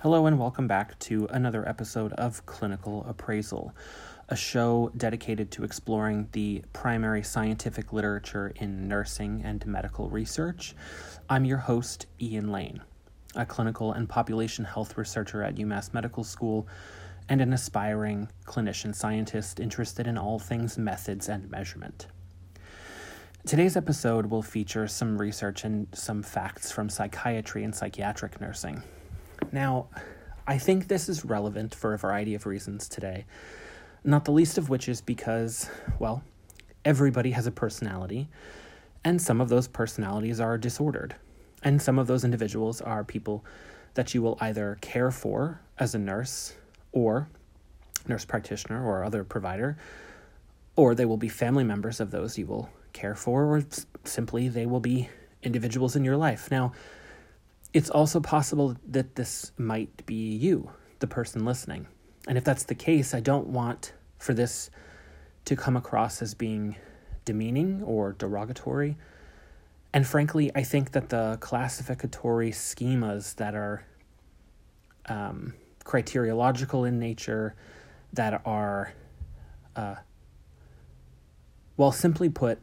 Hello, and welcome back to another episode of Clinical Appraisal, a show dedicated to exploring the primary scientific literature in nursing and medical research. I'm your host, Ian Lane, a clinical and population health researcher at UMass Medical School and an aspiring clinician scientist interested in all things methods and measurement. Today's episode will feature some research and some facts from psychiatry and psychiatric nursing. Now, I think this is relevant for a variety of reasons today, not the least of which is because, well, everybody has a personality, and some of those personalities are disordered. And some of those individuals are people that you will either care for as a nurse or nurse practitioner or other provider, or they will be family members of those you will care for, or simply they will be individuals in your life. Now, it's also possible that this might be you, the person listening. And if that's the case, I don't want for this to come across as being demeaning or derogatory. And frankly, I think that the classificatory schemas that are um, criteriological in nature, that are, uh, well, simply put,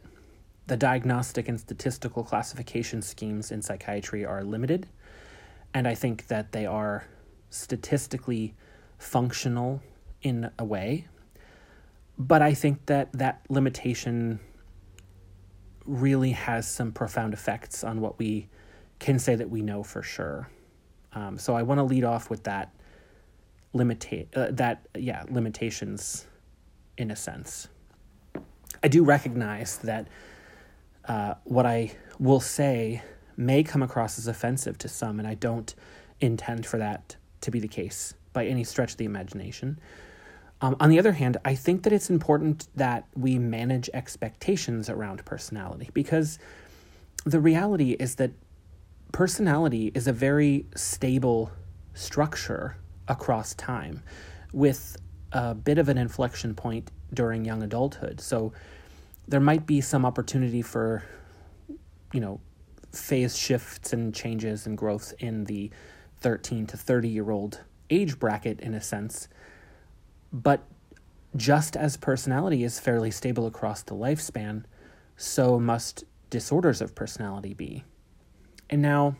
the diagnostic and statistical classification schemes in psychiatry are limited and I think that they are statistically functional in a way. But I think that that limitation really has some profound effects on what we can say that we know for sure. Um, so I want to lead off with that limita- uh, that yeah limitations in a sense. I do recognize that uh, what I will say may come across as offensive to some, and I don't intend for that to be the case by any stretch of the imagination. Um, on the other hand, I think that it's important that we manage expectations around personality because the reality is that personality is a very stable structure across time with a bit of an inflection point during young adulthood. So there might be some opportunity for, you know, phase shifts and changes and growth in the 13 to 30 year old age bracket in a sense. But just as personality is fairly stable across the lifespan, so must disorders of personality be. And now,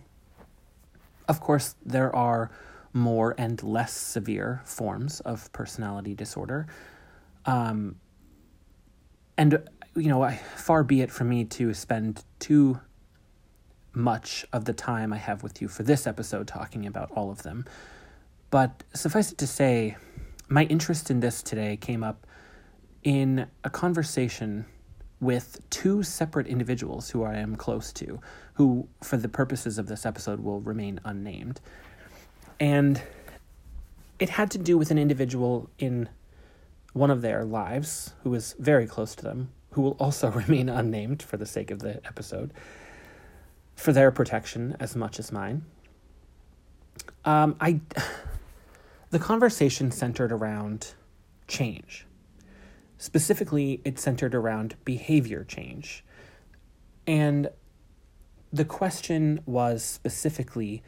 of course, there are more and less severe forms of personality disorder. Um, and, you know, far be it from me to spend too much of the time I have with you for this episode talking about all of them. But suffice it to say, my interest in this today came up in a conversation with two separate individuals who I am close to, who, for the purposes of this episode, will remain unnamed. And it had to do with an individual in one of their lives who was very close to them, who will also remain unnamed for the sake of the episode for their protection as much as mine. Um, I, the conversation centered around change. Specifically, it centered around behavior change. And the question was specifically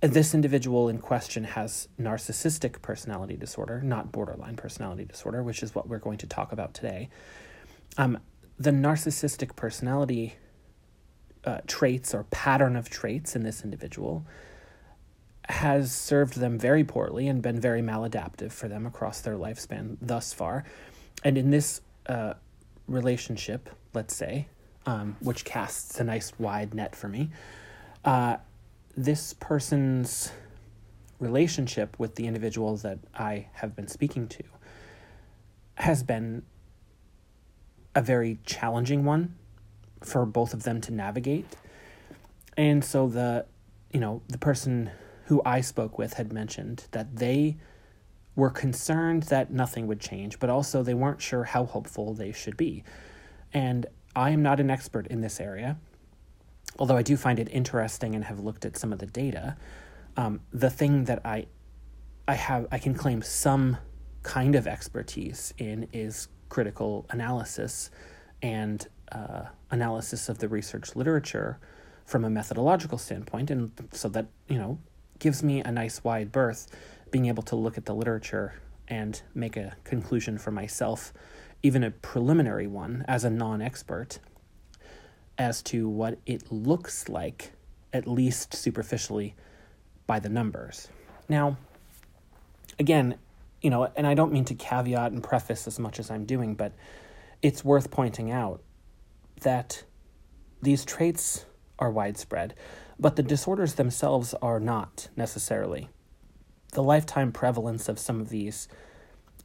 this individual in question has narcissistic personality disorder, not borderline personality disorder, which is what we're going to talk about today. Um, the narcissistic personality uh, traits or pattern of traits in this individual has served them very poorly and been very maladaptive for them across their lifespan thus far. And in this uh, relationship, let's say, um, which casts a nice wide net for me, uh, this person's relationship with the individuals that I have been speaking to has been a very challenging one for both of them to navigate. And so the you know, the person who I spoke with had mentioned that they were concerned that nothing would change, but also they weren't sure how hopeful they should be. And I am not an expert in this area, although I do find it interesting and have looked at some of the data. Um, the thing that I I have I can claim some kind of expertise in is critical analysis and uh, analysis of the research literature from a methodological standpoint, and so that you know gives me a nice wide berth being able to look at the literature and make a conclusion for myself, even a preliminary one as a non expert, as to what it looks like, at least superficially, by the numbers. Now, again, you know, and I don't mean to caveat and preface as much as I'm doing, but it's worth pointing out that these traits are widespread, but the disorders themselves are not necessarily. The lifetime prevalence of some of these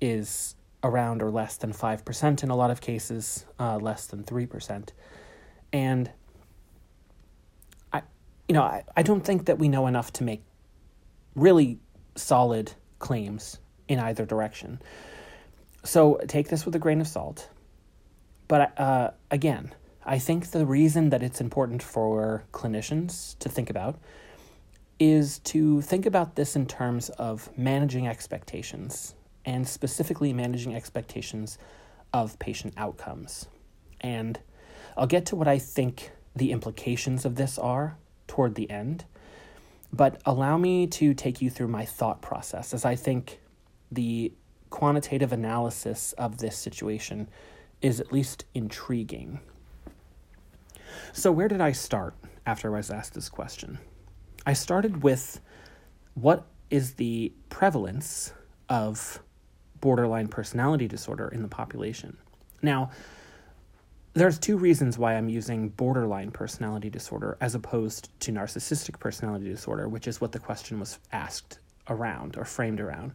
is around or less than 5%, in a lot of cases, uh, less than 3%. And I, you know, I, I don't think that we know enough to make really solid claims in either direction. So take this with a grain of salt. But uh, again, I think the reason that it's important for clinicians to think about is to think about this in terms of managing expectations and specifically managing expectations of patient outcomes. And I'll get to what I think the implications of this are toward the end, but allow me to take you through my thought process as I think the quantitative analysis of this situation is at least intriguing. So, where did I start after I was asked this question? I started with what is the prevalence of borderline personality disorder in the population? Now, there's two reasons why I'm using borderline personality disorder as opposed to narcissistic personality disorder, which is what the question was asked around or framed around.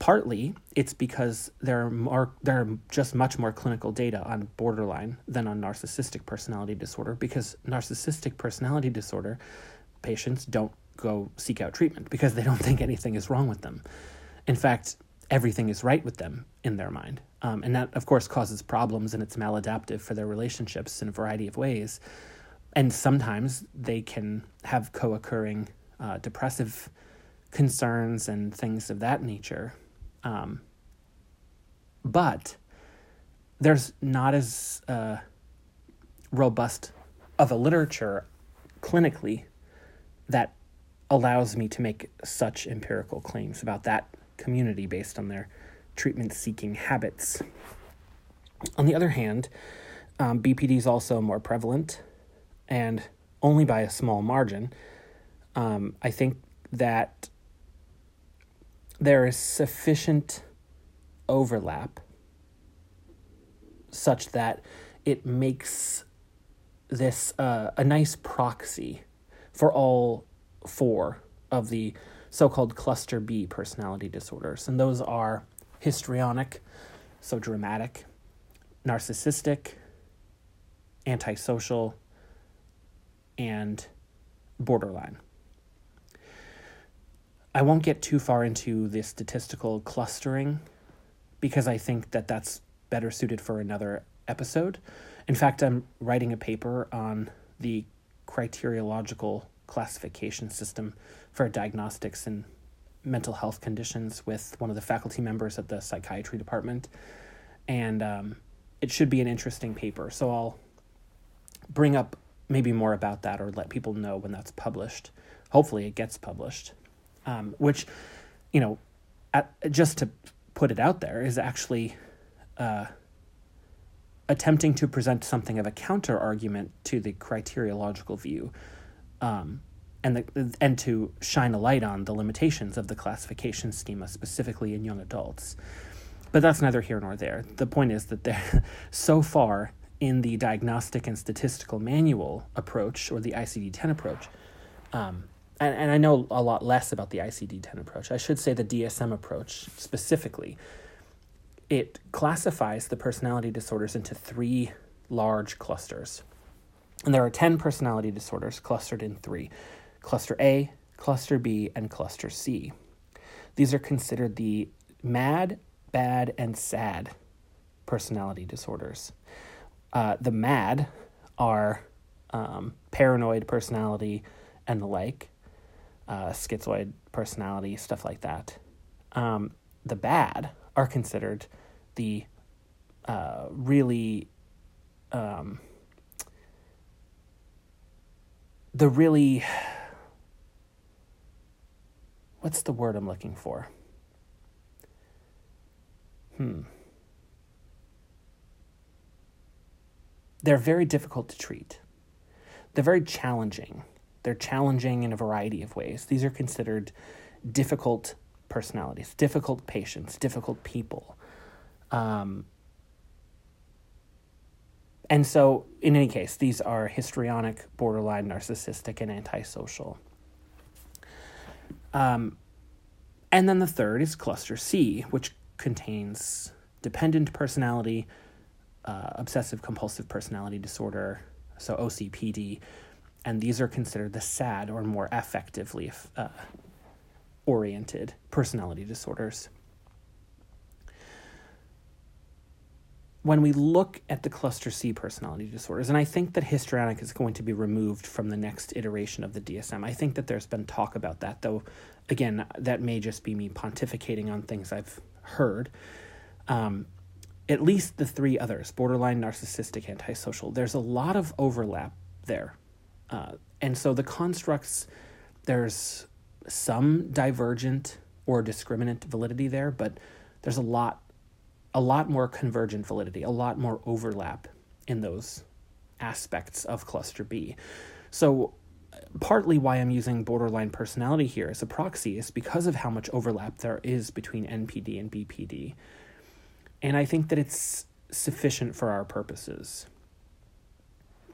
Partly, it's because there are more, there are just much more clinical data on borderline than on narcissistic personality disorder. Because narcissistic personality disorder patients don't go seek out treatment because they don't think anything is wrong with them. In fact, everything is right with them in their mind. Um, and that, of course, causes problems and it's maladaptive for their relationships in a variety of ways. And sometimes they can have co occurring uh, depressive concerns and things of that nature um, but there's not as uh, robust of a literature clinically that allows me to make such empirical claims about that community based on their treatment seeking habits. On the other hand, um, BPD is also more prevalent and only by a small margin. Um, I think that there is sufficient overlap such that it makes this uh, a nice proxy for all four of the so called cluster B personality disorders. And those are histrionic, so dramatic, narcissistic, antisocial, and borderline. I won't get too far into the statistical clustering because I think that that's better suited for another episode. In fact, I'm writing a paper on the criteriological classification system for diagnostics and mental health conditions with one of the faculty members at the psychiatry department. And um, it should be an interesting paper. So I'll bring up maybe more about that or let people know when that's published. Hopefully, it gets published um, which, you know, at, just to put it out there, is actually uh, attempting to present something of a counter argument to the criteriological view. Um, and the, and to shine a light on the limitations of the classification schema specifically in young adults. But that's neither here nor there. The point is that there, so far in the diagnostic and statistical manual approach or the ICD 10 approach, um, and, and I know a lot less about the ICD 10 approach. I should say the DSM approach specifically. It classifies the personality disorders into three large clusters. And there are 10 personality disorders clustered in three cluster A, cluster B, and cluster C. These are considered the mad, bad, and sad personality disorders. Uh, the mad are um, paranoid personality and the like uh, schizoid personality, stuff like that. Um, the bad are considered the uh, really um, the really what's the word I'm looking for? Hmm. They're very difficult to treat. They're very challenging. They're challenging in a variety of ways. These are considered difficult personalities, difficult patients, difficult people. Um, and so, in any case, these are histrionic, borderline narcissistic, and antisocial. Um, and then the third is cluster C, which contains dependent personality, uh, obsessive compulsive personality disorder, so OCPD, and these are considered the SAD or more affectively uh, oriented personality disorders. When we look at the cluster C personality disorders, and I think that histrionic is going to be removed from the next iteration of the DSM. I think that there's been talk about that, though, again, that may just be me pontificating on things I've heard. Um, at least the three others borderline, narcissistic, antisocial there's a lot of overlap there. Uh, and so the constructs, there's some divergent or discriminant validity there, but there's a lot, a lot more convergent validity, a lot more overlap in those aspects of cluster B. So, partly why I'm using borderline personality here as a proxy is because of how much overlap there is between NPD and BPD. And I think that it's sufficient for our purposes.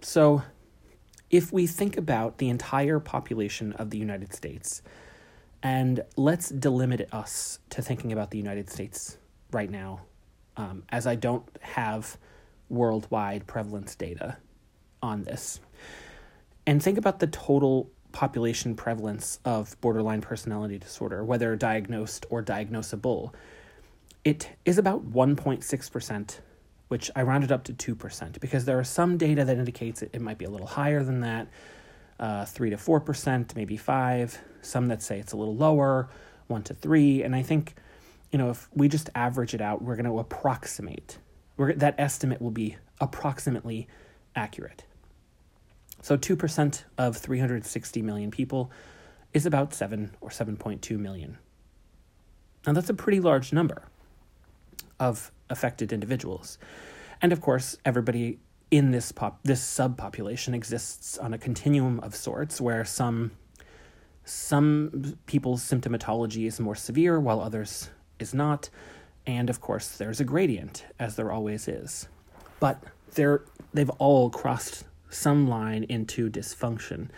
So, if we think about the entire population of the United States, and let's delimit us to thinking about the United States right now, um, as I don't have worldwide prevalence data on this. And think about the total population prevalence of borderline personality disorder, whether diagnosed or diagnosable. It is about 1.6%, which I rounded up to 2%, because there are some data that indicates it, it might be a little higher than that, uh, 3 to 4%, maybe 5 some that say it's a little lower, 1 to 3, and I think you know, if we just average it out, we're going to approximate. We're, that estimate will be approximately accurate. So 2% of 360 million people is about 7 or 7.2 million. Now, that's a pretty large number of affected individuals. And of course, everybody in this pop this subpopulation exists on a continuum of sorts where some some people's symptomatology is more severe while others is not and of course there's a gradient as there always is but they're they've all crossed some line into dysfunction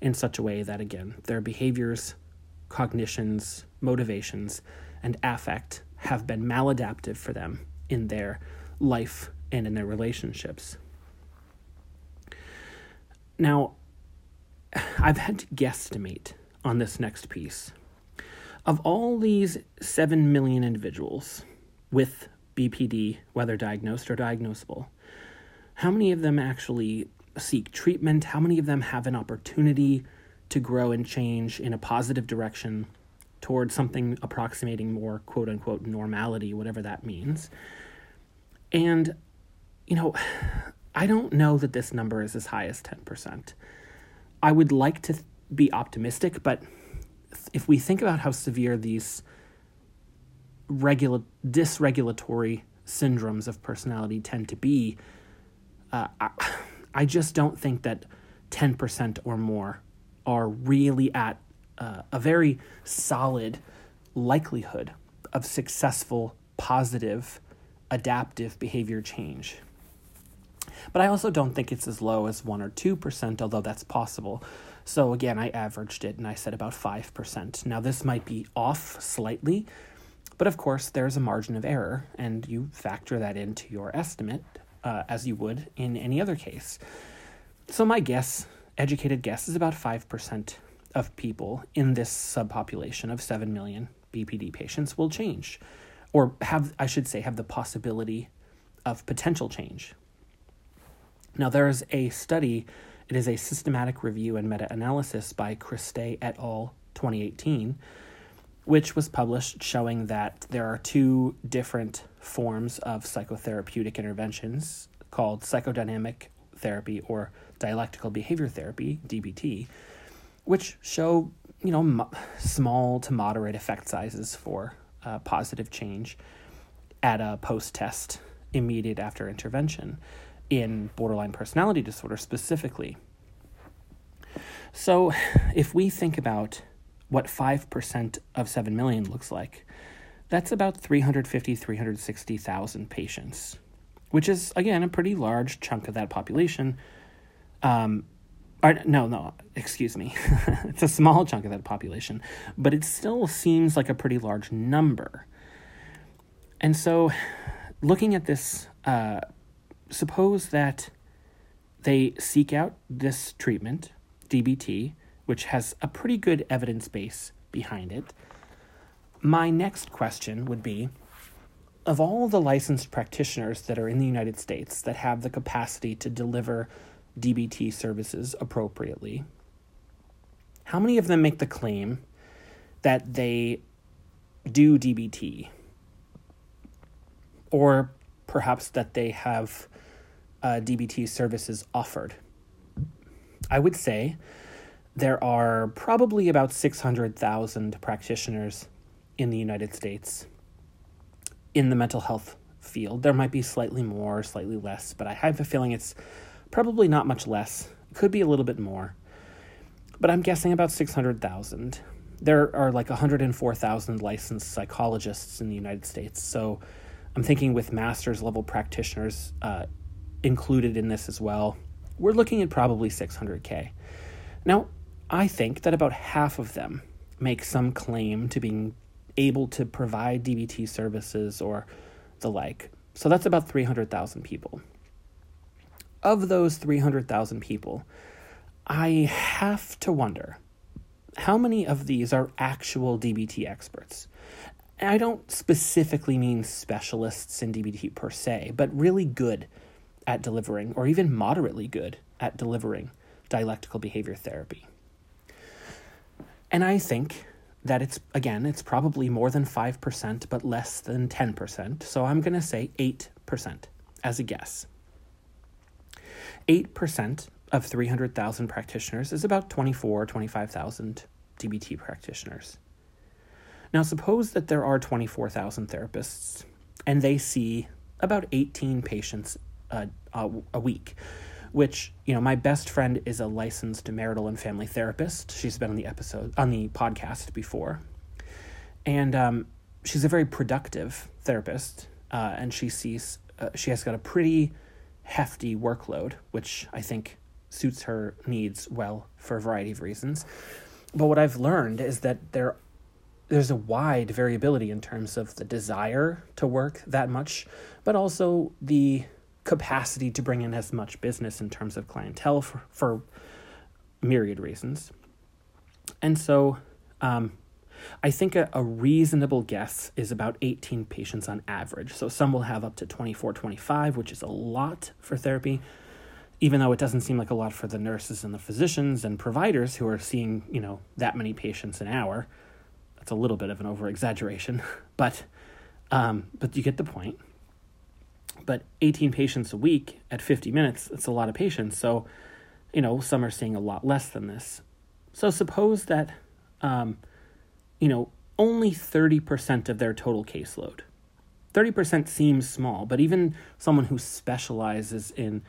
in such a way that again their behaviors cognitions motivations and affect have been maladaptive for them in their life and in their relationships. Now, I've had to guesstimate on this next piece. Of all these 7 million individuals with BPD, whether diagnosed or diagnosable, how many of them actually seek treatment? How many of them have an opportunity to grow and change in a positive direction towards something approximating more quote unquote normality, whatever that means? And, you know, I don't know that this number is as high as 10%. I would like to be optimistic, but if we think about how severe these regula- dysregulatory syndromes of personality tend to be, uh, I, I just don't think that 10% or more are really at uh, a very solid likelihood of successful, positive adaptive behavior change. But I also don't think it's as low as 1 or 2%, although that's possible. So again, I averaged it and I said about 5%. Now, this might be off slightly, but of course, there's a margin of error, and you factor that into your estimate uh, as you would in any other case. So, my guess, educated guess, is about 5% of people in this subpopulation of 7 million BPD patients will change or have, I should say, have the possibility of potential change. Now, there is a study, it is a systematic review and meta analysis by Cristea et al. 2018, which was published showing that there are two different forms of psychotherapeutic interventions called psychodynamic therapy or dialectical behavior therapy, DBT, which show, you know, small to moderate effect sizes for uh, positive change at a post test immediate after intervention in borderline personality disorder specifically. So, if we think about what 5% of 7 million looks like, that's about 350, 360,000 patients, which is, again, a pretty large chunk of that population. Um, or, no, no, excuse me. it's a small chunk of that population, but it still seems like a pretty large number. And so, looking at this, uh, suppose that they seek out this treatment, DBT, which has a pretty good evidence base behind it. My next question would be of all the licensed practitioners that are in the United States that have the capacity to deliver DBT services appropriately, how many of them make the claim that they do DBT? Or perhaps that they have uh, DBT services offered? I would say there are probably about 600,000 practitioners in the United States in the mental health field. There might be slightly more, slightly less, but I have a feeling it's Probably not much less. It Could be a little bit more. But I'm guessing about 600,000. There are like 104,000 licensed psychologists in the United States. So I'm thinking with master's level practitioners uh, included in this as well, we're looking at probably 600K. Now, I think that about half of them make some claim to being able to provide DBT services or the like. So that's about 300,000 people of those 300,000 people, I have to wonder how many of these are actual DBT experts? I don't specifically mean specialists in DBT per se, but really good at delivering, or even moderately good at delivering dialectical behavior therapy. And I think that it's, again, it's probably more than 5%, but less than 10%. So I'm going to say 8% as a guess. 8% of 300,000 practitioners is about 24, 25,000 DBT practitioners. Now, suppose that there are 24,000 therapists and they see about 18 patients a, a, a, week, which, you know, my best friend is a licensed marital and family therapist. She's been on the episode, on the podcast before. And um, she's a very productive therapist, uh, and she sees, uh, she has got a pretty hefty workload, which I think suits her needs well for a variety of reasons. But what I've learned is that there there's a wide variability in terms of the desire to work that much, but also the capacity to bring in as much business in terms of clientele for, for myriad reasons. And so um, I think a, a, reasonable guess is about 18 patients on average. So some will have up to 24, 25, which is a lot for therapy, even though it doesn't seem like a lot for the nurses and the physicians and providers who are seeing, you know, that many patients an hour. That's a little bit of an over exaggeration, but um, but you get the point. But 18 patients a week at 50 minutes, that's a lot of patients. So, you know, some are seeing a lot less than this. So suppose that um, you know, only 30% of their total caseload. 30% seems small, but even someone who specializes in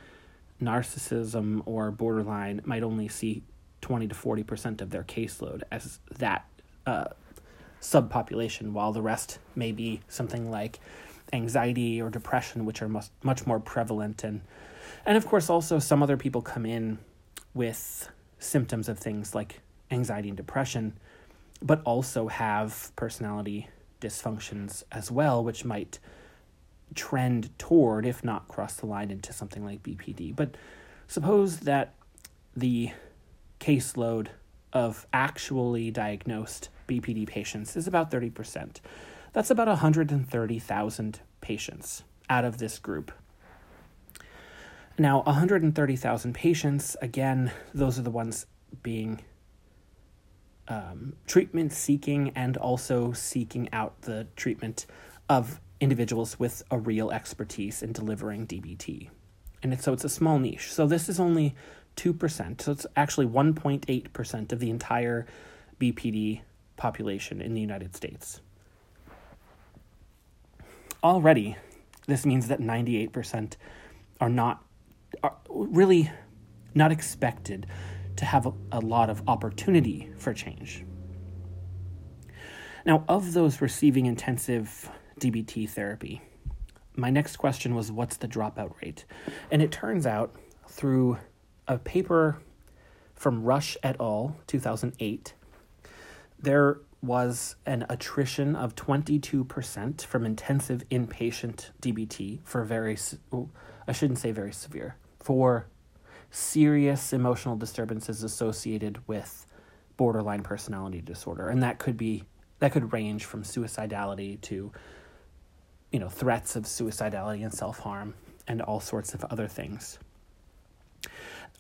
narcissism or borderline might only see 20 to 40% of their caseload as that uh, subpopulation, while the rest may be something like anxiety or depression, which are much, much more prevalent. And, and of course, also some other people come in with symptoms of things like anxiety and depression but also have personality dysfunctions as well, which might trend toward, if not cross the line, into something like BPD. But suppose that the caseload of actually diagnosed BPD patients is about 30%. That's about 130,000 patients out of this group. Now, 130,000 patients, again, those are the ones being um, treatment seeking and also seeking out the treatment of individuals with a real expertise in delivering DBT. And it's, so it's a small niche. So this is only 2%. So it's actually 1.8% of the entire BPD population in the United States. Already, this means that 98% are not are really not expected to have a, a lot of opportunity for change. Now, of those receiving intensive DBT therapy, my next question was what's the dropout rate? And it turns out through a paper from Rüsch et al., 2008, there was an attrition of 22% from intensive inpatient DBT for very, I shouldn't say very severe, for serious emotional disturbances associated with borderline personality disorder. And that could be, that could range from suicidality to, you know, threats of suicidality and self harm and all sorts of other things.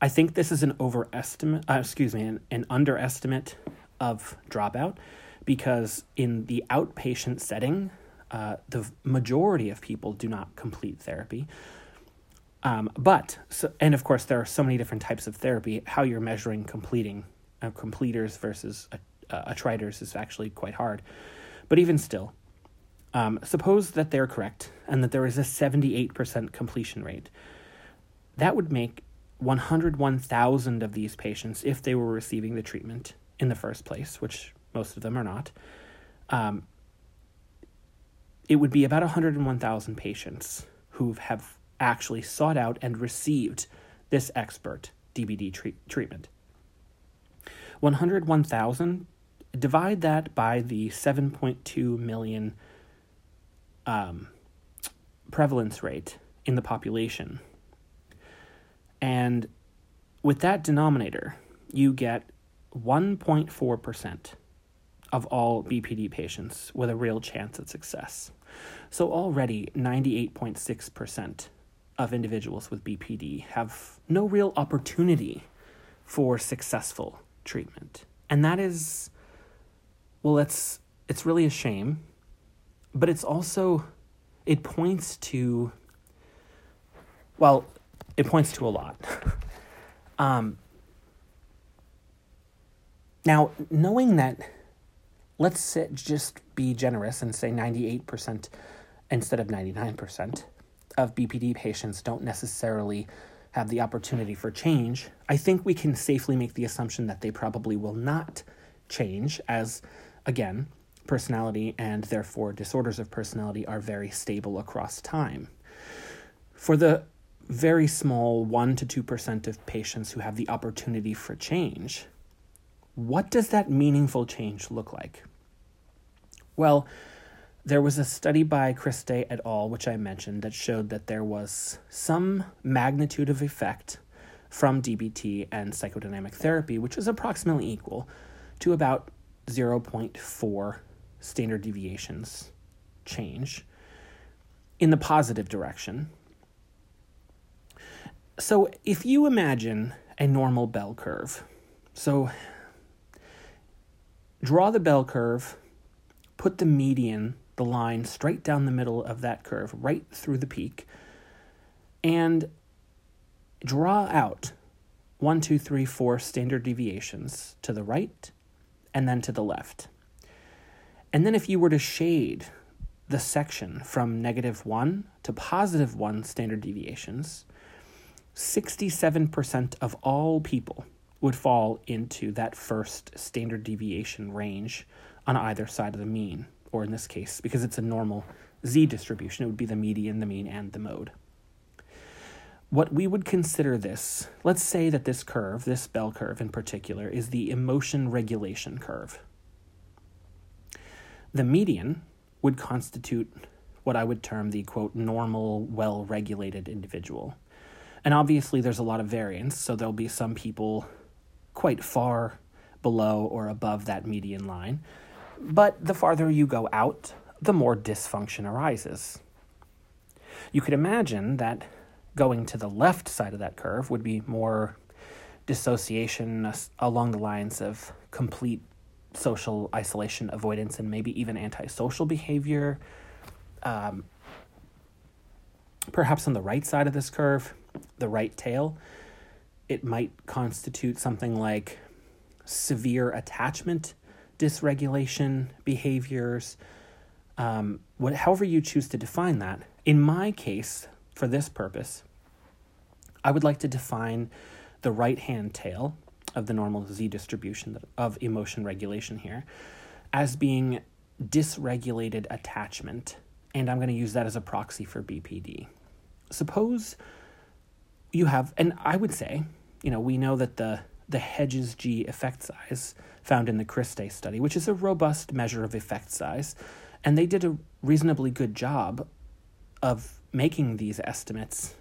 I think this is an overestimate, uh, excuse me, an, an underestimate of dropout because in the outpatient setting, uh, the majority of people do not complete therapy. Um, but, so, and of course, there are so many different types of therapy. How you're measuring completing uh, completers versus attriters is actually quite hard. But even still, um, suppose that they're correct and that there is a 78% completion rate. That would make 101,000 of these patients, if they were receiving the treatment in the first place, which most of them are not, um, it would be about 101,000 patients who have actually sought out and received this expert treat- treatment. 101,000, divide that by the 7.2 million um, prevalence rate in the population. And with that denominator, you get 1.4% of all BPD patients with a real chance at success. So already 98.6% of individuals with BPD have no real opportunity for successful treatment. And that is well it's it's really a shame, but it's also it points to well, it points to a lot. um now, knowing that let's sit, just be generous and say 98% instead of 99% of BPD patients don't necessarily have the opportunity for change, I think we can safely make the assumption that they probably will not change, as, again, personality and therefore disorders of personality are very stable across time. For the very small 1 to 2% of patients who have the opportunity for change, what does that meaningful change look like? Well, there was a study by Cristea et al., which I mentioned, that showed that there was some magnitude of effect from DBT and psychodynamic therapy, which is approximately equal to about 0.4 standard deviations change in the positive direction. So, if you imagine a normal bell curve, so draw the bell curve, put the median the line straight down the middle of that curve, right through the peak, and draw out one, two, three, four standard deviations to the right and then to the left. And then if you were to shade the section from negative one to positive one standard deviations, 67% of all people would fall into that first standard deviation range on either side of the mean or in this case, because it's a normal z distribution, it would be the median, the mean, and the mode. What we would consider this, let's say that this curve, this bell curve in particular, is the emotion regulation curve. The median would constitute what I would term the quote normal, well regulated individual. And obviously, there's a lot of variance, so there'll be some people quite far below or above that median line, but the farther you go out, the more dysfunction arises. You could imagine that going to the left side of that curve would be more dissociation along the lines of complete social isolation, avoidance, and maybe even antisocial behavior. Um, perhaps on the right side of this curve, the right tail, it might constitute something like severe attachment dysregulation behaviors, um, what, however you choose to define that. In my case, for this purpose, I would like to define the right hand tail of the normal z distribution of emotion regulation here as being dysregulated attachment, and I'm going to use that as a proxy for BPD. Suppose you have, and I would say, you know, we know that the the Hedges G effect size found in the Cristea study, which is a robust measure of effect size, and they did a reasonably good job of making these estimates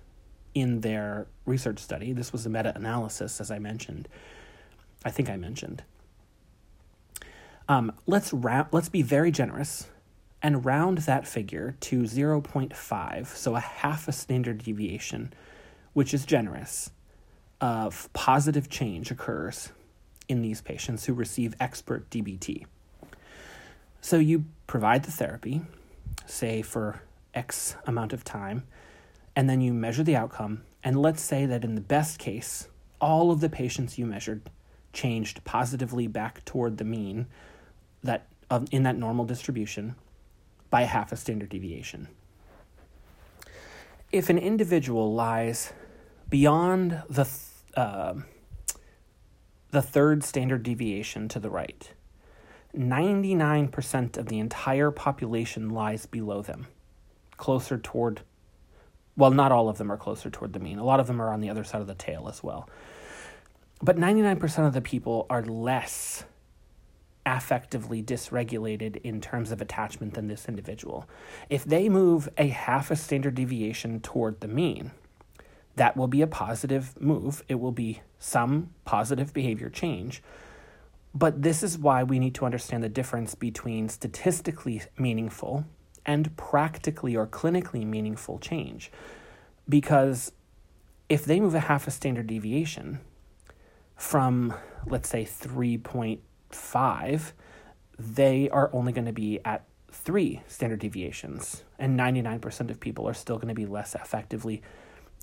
in their research study. This was a meta analysis, as I mentioned. I think I mentioned. Um, let's ra- let's be very generous and round that figure to 0.5, so a half a standard deviation, which is generous, of positive change occurs in these patients who receive expert DBT. So you provide the therapy, say for X amount of time, and then you measure the outcome. And let's say that in the best case, all of the patients you measured changed positively back toward the mean that in that normal distribution by half a standard deviation. If an individual lies beyond the th- uh, the third standard deviation to the right, 99% of the entire population lies below them, closer toward, well, not all of them are closer toward the mean. A lot of them are on the other side of the tail as well. But 99% of the people are less affectively dysregulated in terms of attachment than this individual. If they move a half a standard deviation toward the mean, that will be a positive move. It will be some positive behavior change. But this is why we need to understand the difference between statistically meaningful and practically or clinically meaningful change. Because if they move a half a standard deviation from, let's say, 3.5, they are only going to be at three standard deviations. And 99% of people are still going to be less effectively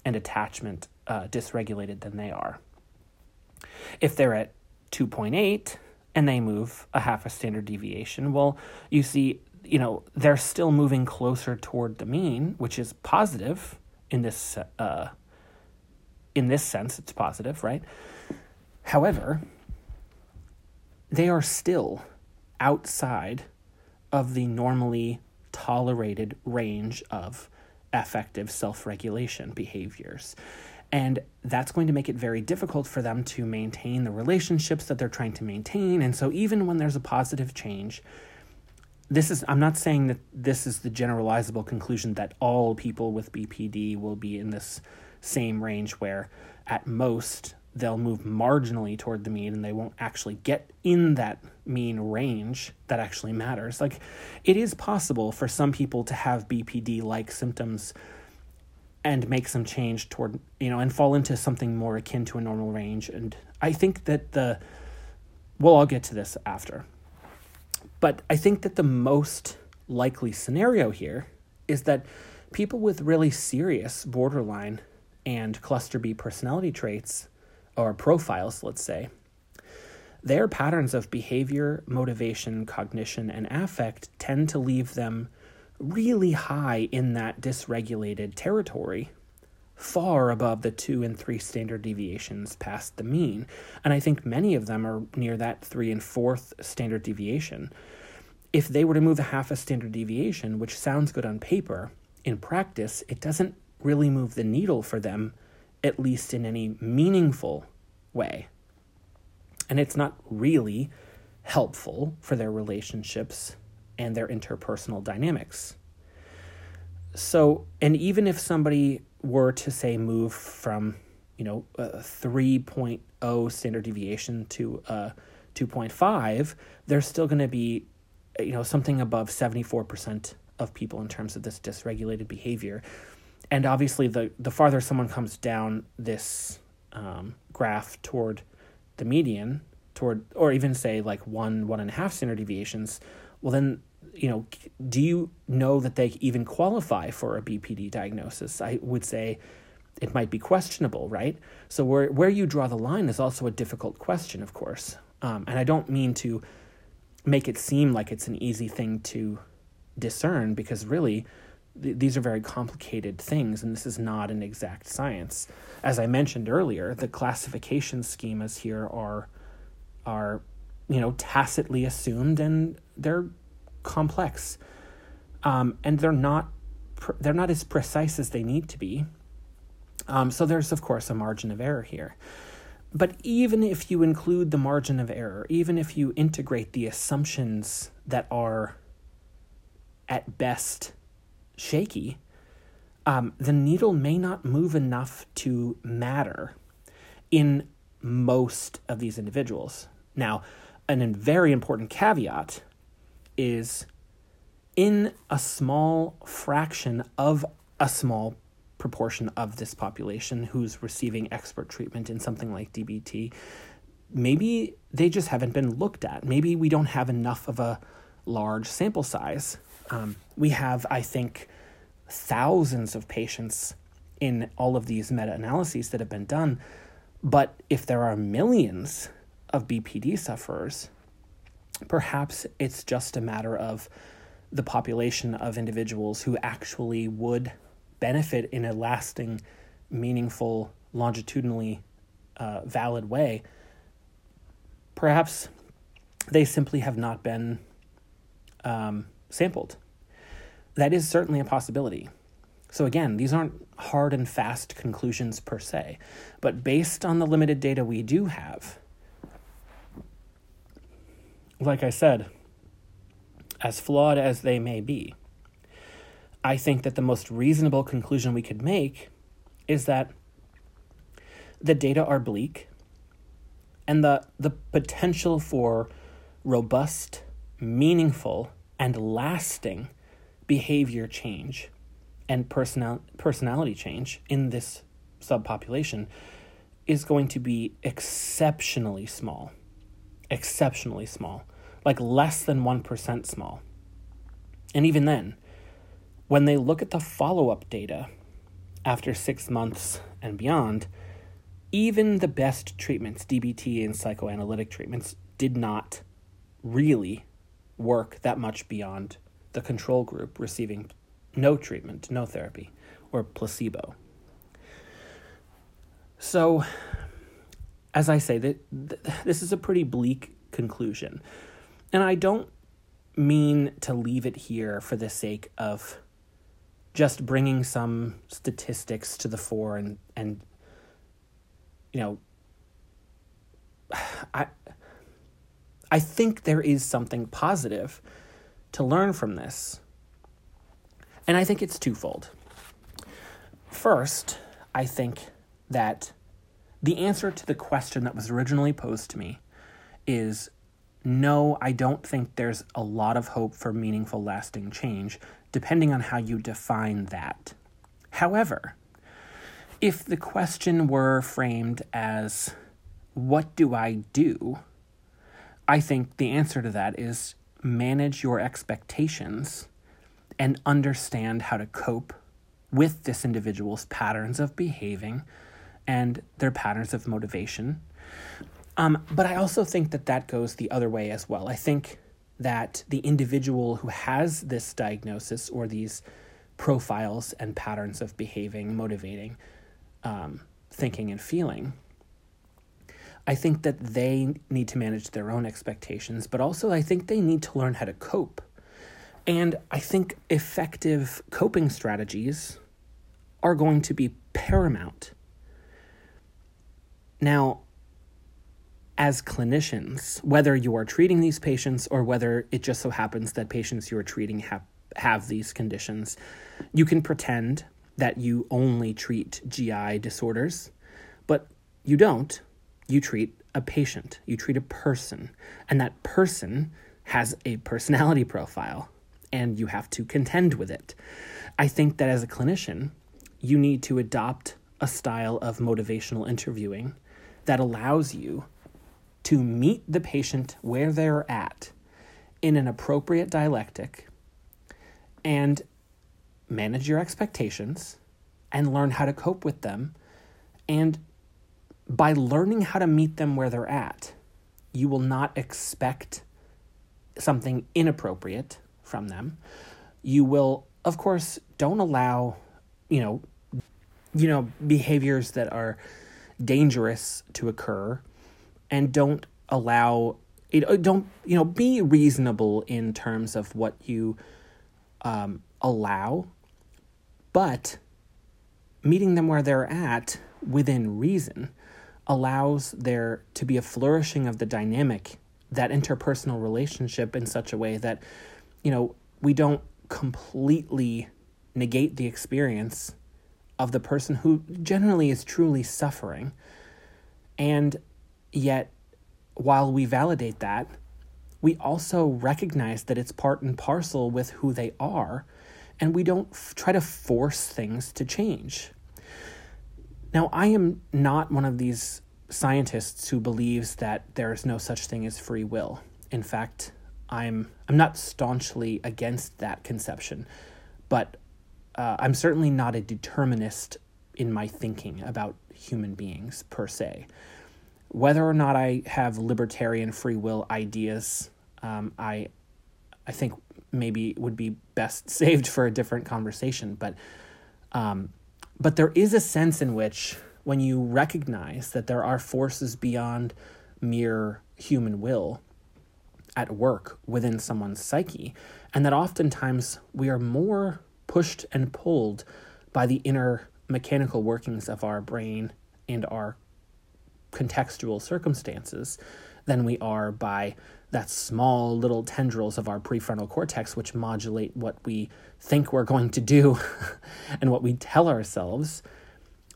and attachment uh, dysregulated than they are. If they're at 2.8 and they move a half a standard deviation, well, you see, you know, they're still moving closer toward the mean, which is positive in this uh, in this sense. It's positive, right? However, they are still outside of the normally tolerated range of affective self regulation behaviors. And that's going to make it very difficult for them to maintain the relationships that they're trying to maintain. And so, even when there's a positive change, this is, I'm not saying that this is the generalizable conclusion that all people with BPD will be in this same range where at most they'll move marginally toward the mean and they won't actually get in that mean range that actually matters. Like, it is possible for some people to have BPD like symptoms and make some change toward, you know, and fall into something more akin to a normal range. And I think that the, well, I'll get to this after. But I think that the most likely scenario here is that people with really serious borderline and cluster B personality traits or profiles, let's say, their patterns of behavior, motivation, cognition, and affect tend to leave them really high in that dysregulated territory, far above the two and three standard deviations past the mean. And I think many of them are near that three and fourth standard deviation. If they were to move a half a standard deviation, which sounds good on paper, in practice, it doesn't really move the needle for them at least in any meaningful way. And it's not really helpful for their relationships and their interpersonal dynamics. So, and even if somebody were to say move from, you know, a 3.0 standard deviation to a 2.5, there's still going to be, you know, something above 74% of people in terms of this dysregulated behavior and obviously the the farther someone comes down this um, graph toward the median toward or even say like one one and a half standard deviations well then you know do you know that they even qualify for a bpd diagnosis? I would say it might be questionable right? So where where you draw the line is also a difficult question of course. Um, and i don't mean to make it seem like it's an easy thing to discern because really th- these are very complicated things and this is not an exact science. As i mentioned earlier the classification schemas here are are you know tacitly assumed and they're complex. Um, and they're not pr- they're not as precise as they need to be. Um, so there's of course a margin of error here. But even if you include the margin of error, even if you integrate the assumptions that are at best shaky, um, the needle may not move enough to matter in most of these individuals. Now, an very important caveat is in a small fraction of a small proportion of this population who's receiving expert treatment in something like DBT, maybe they just haven't been looked at. Maybe we don't have enough of a large sample size. Um, we have, I think, thousands of patients in all of these meta analyses that have been done. But if there are millions of BPD sufferers, perhaps it's just a matter of the population of individuals who actually would benefit in a lasting, meaningful, longitudinally uh, valid way, perhaps they simply have not been um, sampled. That is certainly a possibility. So, again, these aren't hard and fast conclusions per se, but based on the limited data we do have, like I said, as flawed as they may be, I think that the most reasonable conclusion we could make is that the data are bleak and the, the potential for robust, meaningful, and lasting behavior change and personal, personality change in this subpopulation is going to be exceptionally small. Exceptionally small. Like less than 1% small. And even then, when they look at the follow up data after six months and beyond, even the best treatments, DBT and psychoanalytic treatments, did not really work that much beyond the control group receiving no treatment, no therapy, or placebo. So, as I say, that this is a pretty bleak conclusion. And I don't mean to leave it here for the sake of just bringing some statistics to the fore and and you know I I think there is something positive to learn from this. And I think it's twofold. First, I think that the answer to the question that was originally posed to me is no, I don't think there's a lot of hope for meaningful, lasting change depending on how you define that. However, if the question were framed as, What do I do? I think the answer to that is manage your expectations and understand how to cope with this individual's patterns of behaving and their patterns of motivation. Um, but I also think that that goes the other way as well. I think that the individual who has this diagnosis or these profiles and patterns of behaving, motivating, um, thinking, and feeling, I think that they need to manage their own expectations, but also I think they need to learn how to cope. And I think effective coping strategies are going to be paramount. Now, as clinicians, whether you are treating these patients or whether it just so happens that patients you are treating have, have these conditions, you can pretend that you only treat GI disorders, but you don't. You treat a patient, you treat a person, and that person has a personality profile, and you have to contend with it. I think that as a clinician, you need to adopt a style of motivational interviewing that allows you to meet the patient where they're at in an appropriate dialectic and manage your expectations and learn how to cope with them. And by learning how to meet them where they're at, you will not expect something inappropriate from them. You will, of course, don't allow, you know, you know, behaviors that are dangerous to occur and don't allow it uh, don't you know be reasonable in terms of what you um, allow but meeting them where they're at within reason allows there to be a flourishing of the dynamic that interpersonal relationship in such a way that you know we don't completely negate the experience of the person who generally is truly suffering. And yet, while we validate that, we also recognize that it's part and parcel with who they are, and we don't f- try to force things to change. Now, I am not one of these scientists who believes that there's no such thing as free will. In fact, I'm I'm not staunchly against that conception, but uh, I'm certainly not a determinist in my thinking about human beings per se. Whether or not I have libertarian free will ideas, um, I I think maybe would be best saved for a different conversation. But um, but there is a sense in which when you recognize that there are forces beyond mere human will at work within someone's psyche, and that oftentimes we are more pushed and pulled by the inner mechanical workings of our brain and our contextual circumstances than we are by that small little tendrils of our prefrontal cortex which modulate what we think we're going to do and what we tell ourselves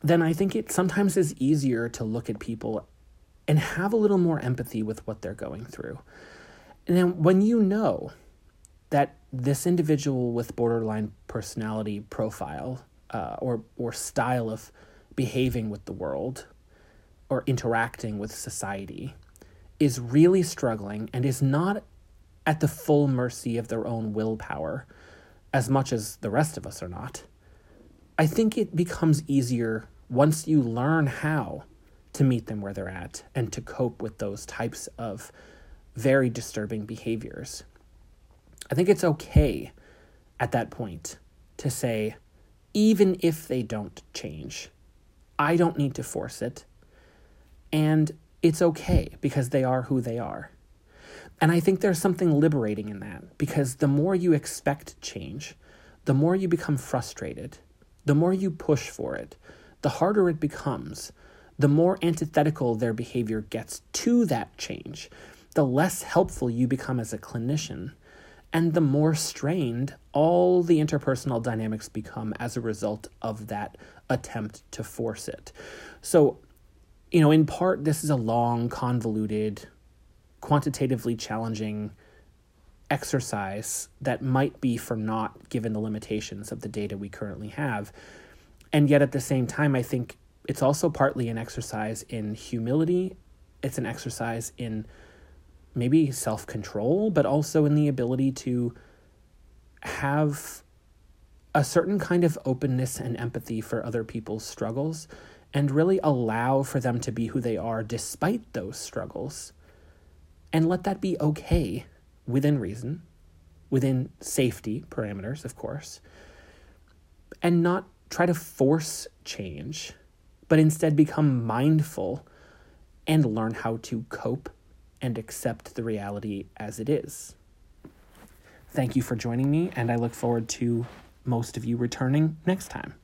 then i think it sometimes is easier to look at people and have a little more empathy with what they're going through. And then when you know that this individual with borderline personality profile uh, or or style of behaving with the world or interacting with society is really struggling and is not at the full mercy of their own willpower as much as the rest of us are not. I think it becomes easier once you learn how to meet them where they're at and to cope with those types of very disturbing behaviors. I think it's okay at that point to say, even if they don't change, I don't need to force it. And it's okay because they are who they are. And I think there's something liberating in that because the more you expect change, the more you become frustrated, the more you push for it, the harder it becomes, the more antithetical their behavior gets to that change, the less helpful you become as a clinician and the more strained all the interpersonal dynamics become as a result of that attempt to force it. So, you know, in part, this is a long, convoluted, quantitatively challenging exercise that might be for naught given the limitations of the data we currently have. And yet, at the same time, I think it's also partly an exercise in humility, it's an exercise in maybe self control, but also in the ability to have a certain kind of openness and empathy for other people's struggles and really allow for them to be who they are despite those struggles. And let that be okay within reason, within safety parameters, of course, and not try to force change, but instead become mindful and learn how to cope and accept the reality as it is. Thank you for joining me, and I look forward to most of you returning next time.